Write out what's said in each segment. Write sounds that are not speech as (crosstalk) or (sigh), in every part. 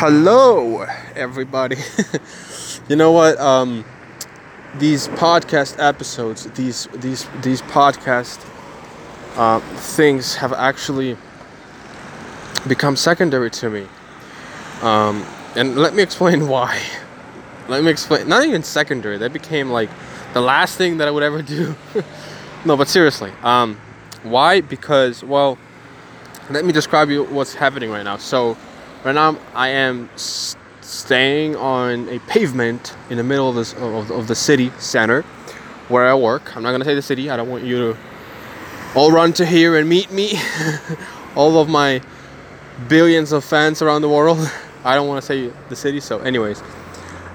Hello, everybody. (laughs) you know what? Um, these podcast episodes, these these these podcast uh, things have actually become secondary to me. Um, and let me explain (laughs) why. Let me explain. Not even secondary. They became like the last thing that I would ever (laughs) do. no, but seriously. Um, why? Because well, let me describe you what's happening right now. So Right now, I am staying on a pavement in the middle of, this, of, of the city center where I work. I'm not gonna say the city. I don't want you to all run to here and meet me. (laughs) all of my billions of fans around the world. (laughs) I don't want to say the city. So, anyways,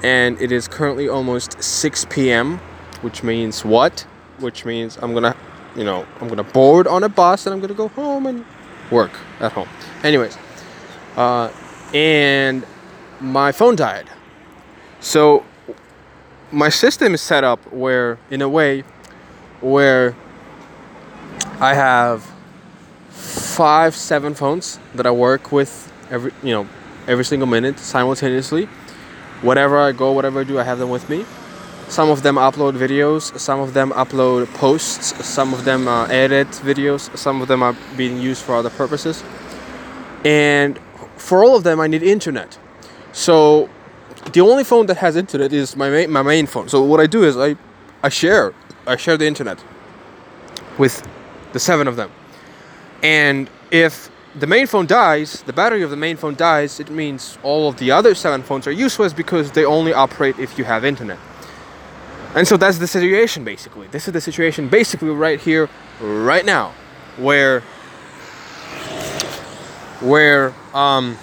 and it is currently almost 6 p.m., which means what? Which means I'm gonna, you know, I'm gonna board on a bus and I'm gonna go home and work at home. Anyways uh, and my phone died. So my system is set up where, in a way, where I have five, seven phones that I work with every, you know, every single minute simultaneously. Whatever I go, whatever I do, I have them with me. Some of them upload videos, some of them upload posts, some of them uh, edit videos, some of them are being used for other purposes. And for all of them, I need internet. So the only phone that has internet is my main, my main phone. So what I do is I, I share I share the internet with the seven of them. And if the main phone dies, the battery of the main phone dies, it means all of the other seven phones are useless because they only operate if you have internet. And so that's the situation basically. This is the situation basically right here, right now, where where um,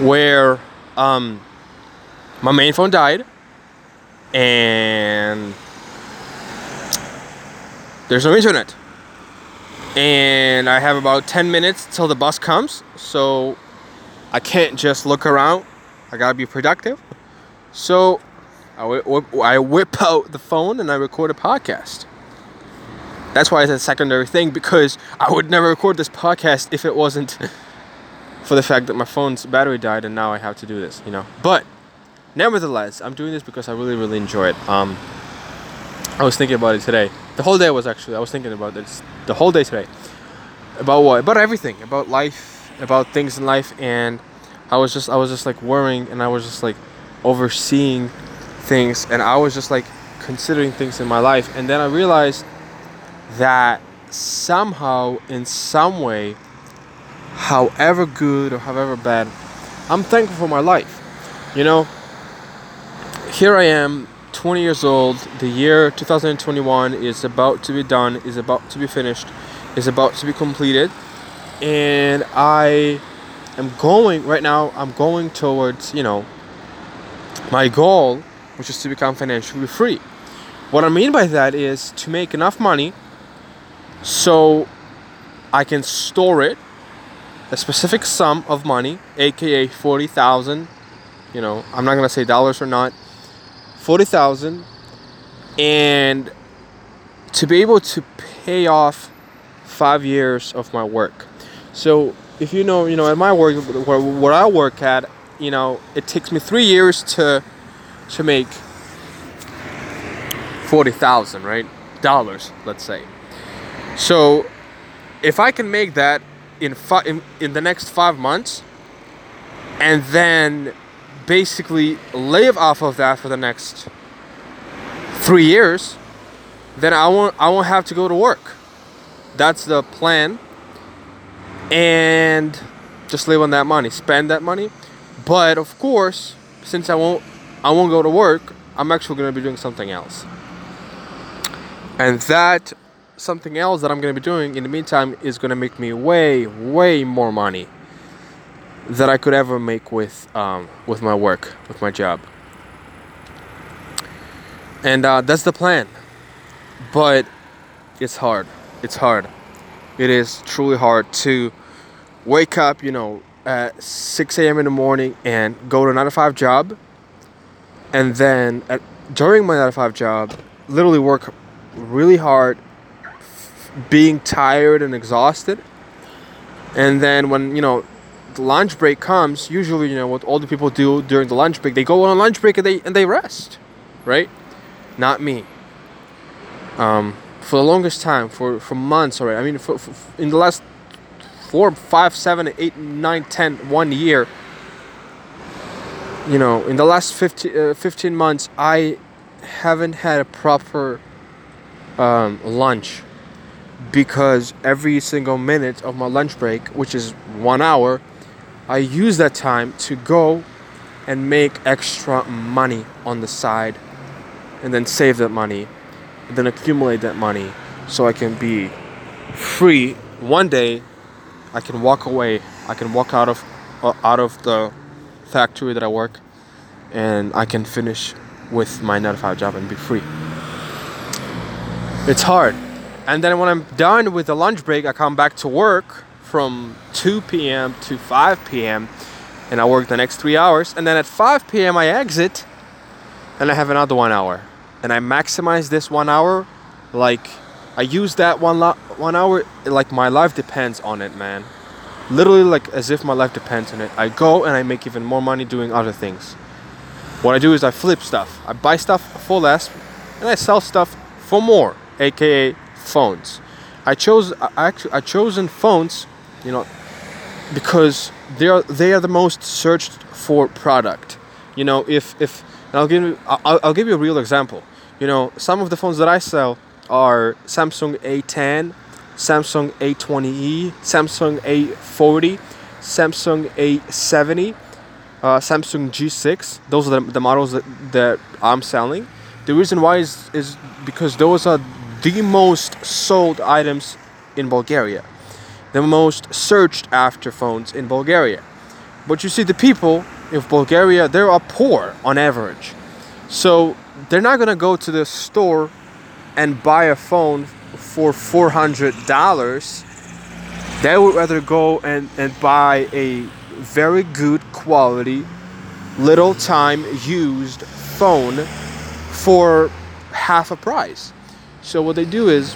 where um, my main phone died and there's no internet. And I have about 10 minutes till the bus comes so I can't just look around. I gotta be productive. So I whip, I whip (laughs) out the phone and I record a podcast that's why it's a secondary thing because I would never record this podcast if it wasn't (laughs) for the fact that my phone's battery died and now I have to do this, you know. But nevertheless, I'm doing this because I really, really enjoy it. Um, I was thinking about it today. The whole day was actually I was thinking about this the whole day today. About what? About everything. About life. About things in life. And I was just I was just like worrying and I was just like overseeing things and I was just like considering things in my life and then I realized that somehow, in some way, however good or however bad, I'm thankful for my life. You know, here I am, 20 years old. The year 2021 is about to be done, is about to be finished, is about to be completed. And I am going, right now, I'm going towards, you know, my goal, which is to become financially free. What I mean by that is to make enough money so I can store it, a specific sum of money, aka 40,000. You know, I'm not going to say dollars or not. 40,000 and to be able to pay off 5 years of my work. So, if you know, you know, at my work where, where I work at, you know, it takes me 3 years to to make 40,000, right? Dollars, let's say. So, if I can make that in, fi- in in the next five months, and then basically live off of that for the next three years, then I won't I won't have to go to work. That's the plan. And just live on that money, spend that money. But of course, since I won't I won't go to work, I'm actually going to be doing something else. And that something else that I'm going to be doing in the meantime is going to make me way, way more money that I could ever make with um, with my work, with my job. And uh, that's the plan. But it's hard. It's hard. It is truly hard to wake up, you know, at 6 a.m. in the morning and go to a 9 to 5 job. And then at, during my 9 to 5 job, literally work really hard being tired and exhausted. And then when, you know, the lunch break comes, usually you know what all the people do during the lunch break, they go on lunch break and they and they rest, right? Not me. Um, for the longest time, for for months already. I mean, for, for, in the last four, five, seven, eight, nine, ten, one year. You know, in the last 15, uh, 15 months, I haven't had a proper um, lunch because every single minute of my lunch break, which is one hour, I use that time to go and make extra money on the side and then save that money and then accumulate that money so I can be free. One day I can walk away. I can walk out of uh, out of the factory that I work and I can finish with my 9 to 5 job and be free. It's hard and then when I'm done with the lunch break I come back to work from 2 p.m. to 5 p.m. and I work the next three hours. And then at 5 p.m. I exit and I have another one hour. And I maximize this one hour like I use that one lo- one hour like my life depends on it, man. Literally like as if my life depends on it. I go and I make even more money doing other things. What I do is I flip stuff. I buy stuff for less and I sell stuff for more, aka phones. I chose I actually I chosen phones you know because they are they are the most searched for product. You know if if i'll give you I'll, I'll give you a real example. You know some of the phones that i sell are samsung a10 samsung a20e samsung a40 samsung a70 uh, samsung J6 those are the, the models that, that i'm selling. The reason why is is because those are the most sold items in bulgaria the most searched after phones in Bulgaria. But you see, the people of Bulgaria, they are poor on average. So they're not going to go to the store and buy a phone for $400. They would rather go and, and buy a very good quality, little time used phone for half a price. So what they do is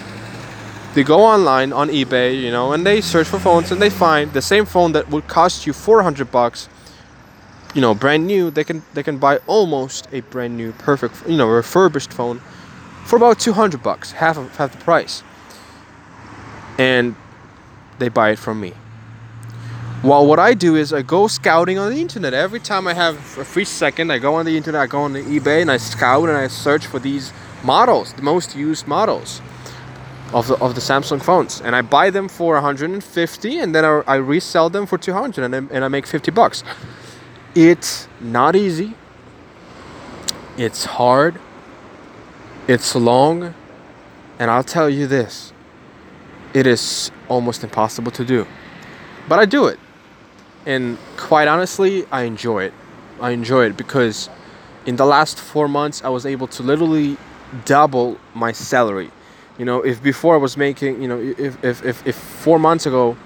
they go online on eBay, you know, and they search for phones and they find the same phone that would cost you 400 bucks, you know, brand new. They can they can buy almost a brand new, perfect, you know, refurbished phone for about 200 bucks, half of half the price. And they buy it from me. Well, what I do is I go scouting on the internet. Every time I have a free second, I go on the internet, I go on the eBay, and I scout and I search for these models, the most used models of the, of the Samsung phones and I buy them for 150 and then I, I resell them for 200 and, then, and I make 50 bucks. It's not easy. It's hard. It's long. And I'll tell you this. It is almost impossible to do. But I do it. And quite honestly, I enjoy it. I enjoy it because in the last 4 months I was able to literally double my salary you know, if before I was making, you know, if, if, if, if four months ago,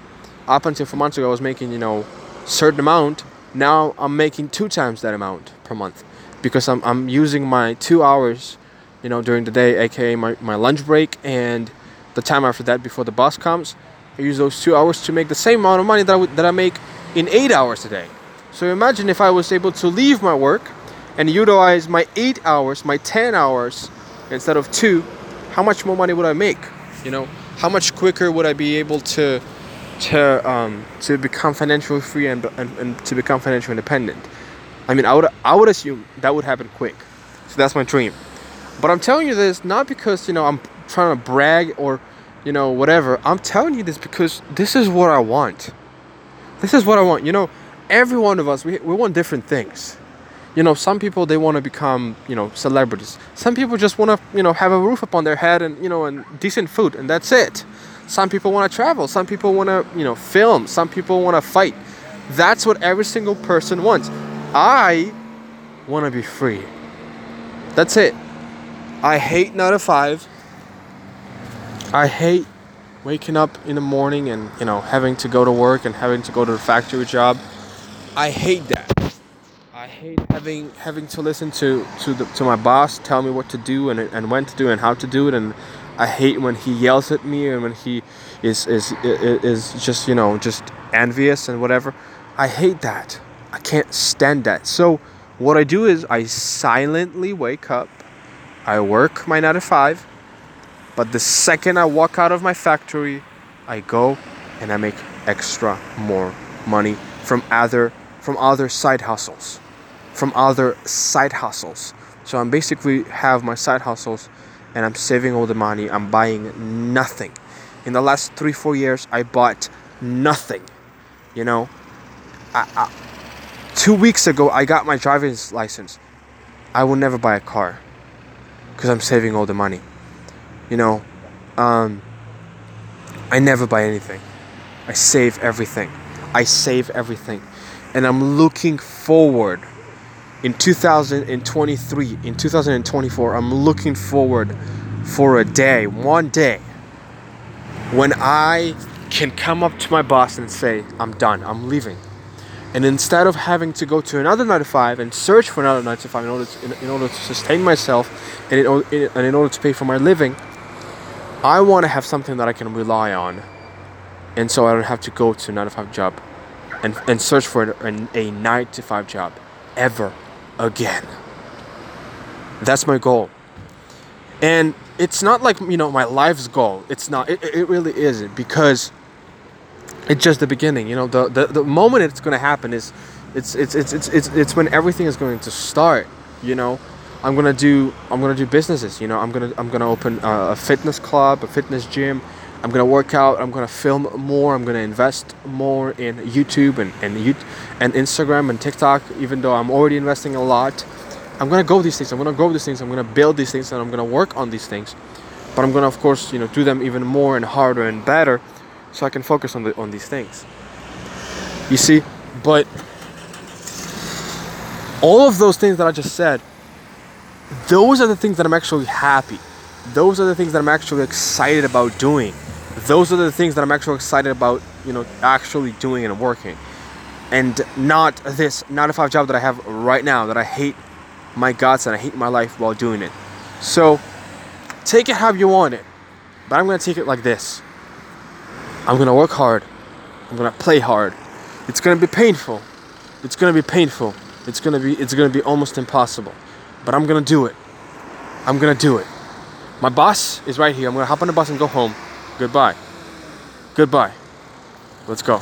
up until four months ago, I was making, you know, certain amount, now I'm making two times that amount per month because I'm, I'm using my two hours, you know, during the day, aka my, my lunch break and the time after that before the bus comes. I use those two hours to make the same amount of money that I, w- that I make in eight hours a day. So imagine if I was able to leave my work and utilize my eight hours, my 10 hours instead of two how much more money would I make? You know, how much quicker would I be able to to um, to become financially free and, and, and to become financially independent? I mean, I would I would assume that would happen quick. So that's my dream. But I'm telling you this not because you know I'm trying to brag or you know whatever. I'm telling you this because this is what I want. This is what I want. You know, every one of us we we want different things you know some people they want to become you know celebrities. Some people just want to you know have a roof upon their head and you know and decent food and that's it. Some people want to travel. Some people want to you know film. Some people want to fight. That's what every single person wants. I want to be free. That's it. I hate 9 to 5 i hate waking up in the morning and you know having to go to work and having to go to the factory job. I hate that hate having having to listen to to the, to my boss tell me what to do and and when to do and how to do it and I hate when he yells at me and when he is is is just you know just envious and whatever. I hate that. I can't stand that. So what I do is I silently wake up. I work my 9 to 5. But the second I walk out of my factory, I go and I make extra more money from other from other side hustles. From other side hustles. So I'm basically have my side hustles and I'm saving all the money. I'm buying nothing. In the last 3 4 years I bought nothing. You know, I, I, two weeks ago I got my driver's license. I will never buy a car because I'm saving all the money. You know, um, I never buy anything. I save everything. I save everything. And I'm looking forward in 2023, in 2024, I'm looking forward for a day, one day, when I can come up to my boss and say, I'm done, I'm leaving. And instead of having to go to another 9 to 5 and search for another 9 to 5 in order to, in, in order to sustain myself and in, and in order to pay for my living, I want to have something that I can rely on. And so I don't have to go to a 9 to 5 job and, and search for a, a 9 to 5 job ever again. That's my goal. And it's not like, you know, my life's goal. It's not. It, it really isn't because it's just the beginning. You know, the, the, the moment it's going to happen is it's, it's, it's, it's, it's, it's when everything is going to start, you know. I'm gonna do I'm gonna do businesses. You know, I'm gonna I'm gonna open a, a fitness club, a fitness gym. I'm gonna work out. I'm gonna film more. I'm gonna invest more in YouTube and and and Instagram and TikTok. Even though I'm already investing a lot, I'm gonna go these things. I'm gonna grow these things. I'm gonna build these things, and I'm gonna work on these things. But I'm gonna, of course, you know, do them even more and harder and better, so I can focus on the on these things. You see, but all of those things that I just said, those are the things that I'm actually happy. Those are the things that I'm actually excited about doing. Those are the things that I'm actually excited about, you know, actually doing and working. And not this 9 to 5 job that I have right now that I hate my guts and I hate my life while doing it. So take it how you want it. But I'm gonna take it like this. I'm gonna work hard. I'm gonna play hard. It's gonna be painful. It's gonna be painful. It's gonna be it's gonna be almost impossible. But I'm gonna do it. I'm gonna do it. My boss is right here. I'm gonna hop on the bus and go home. Goodbye. Goodbye. Let's go.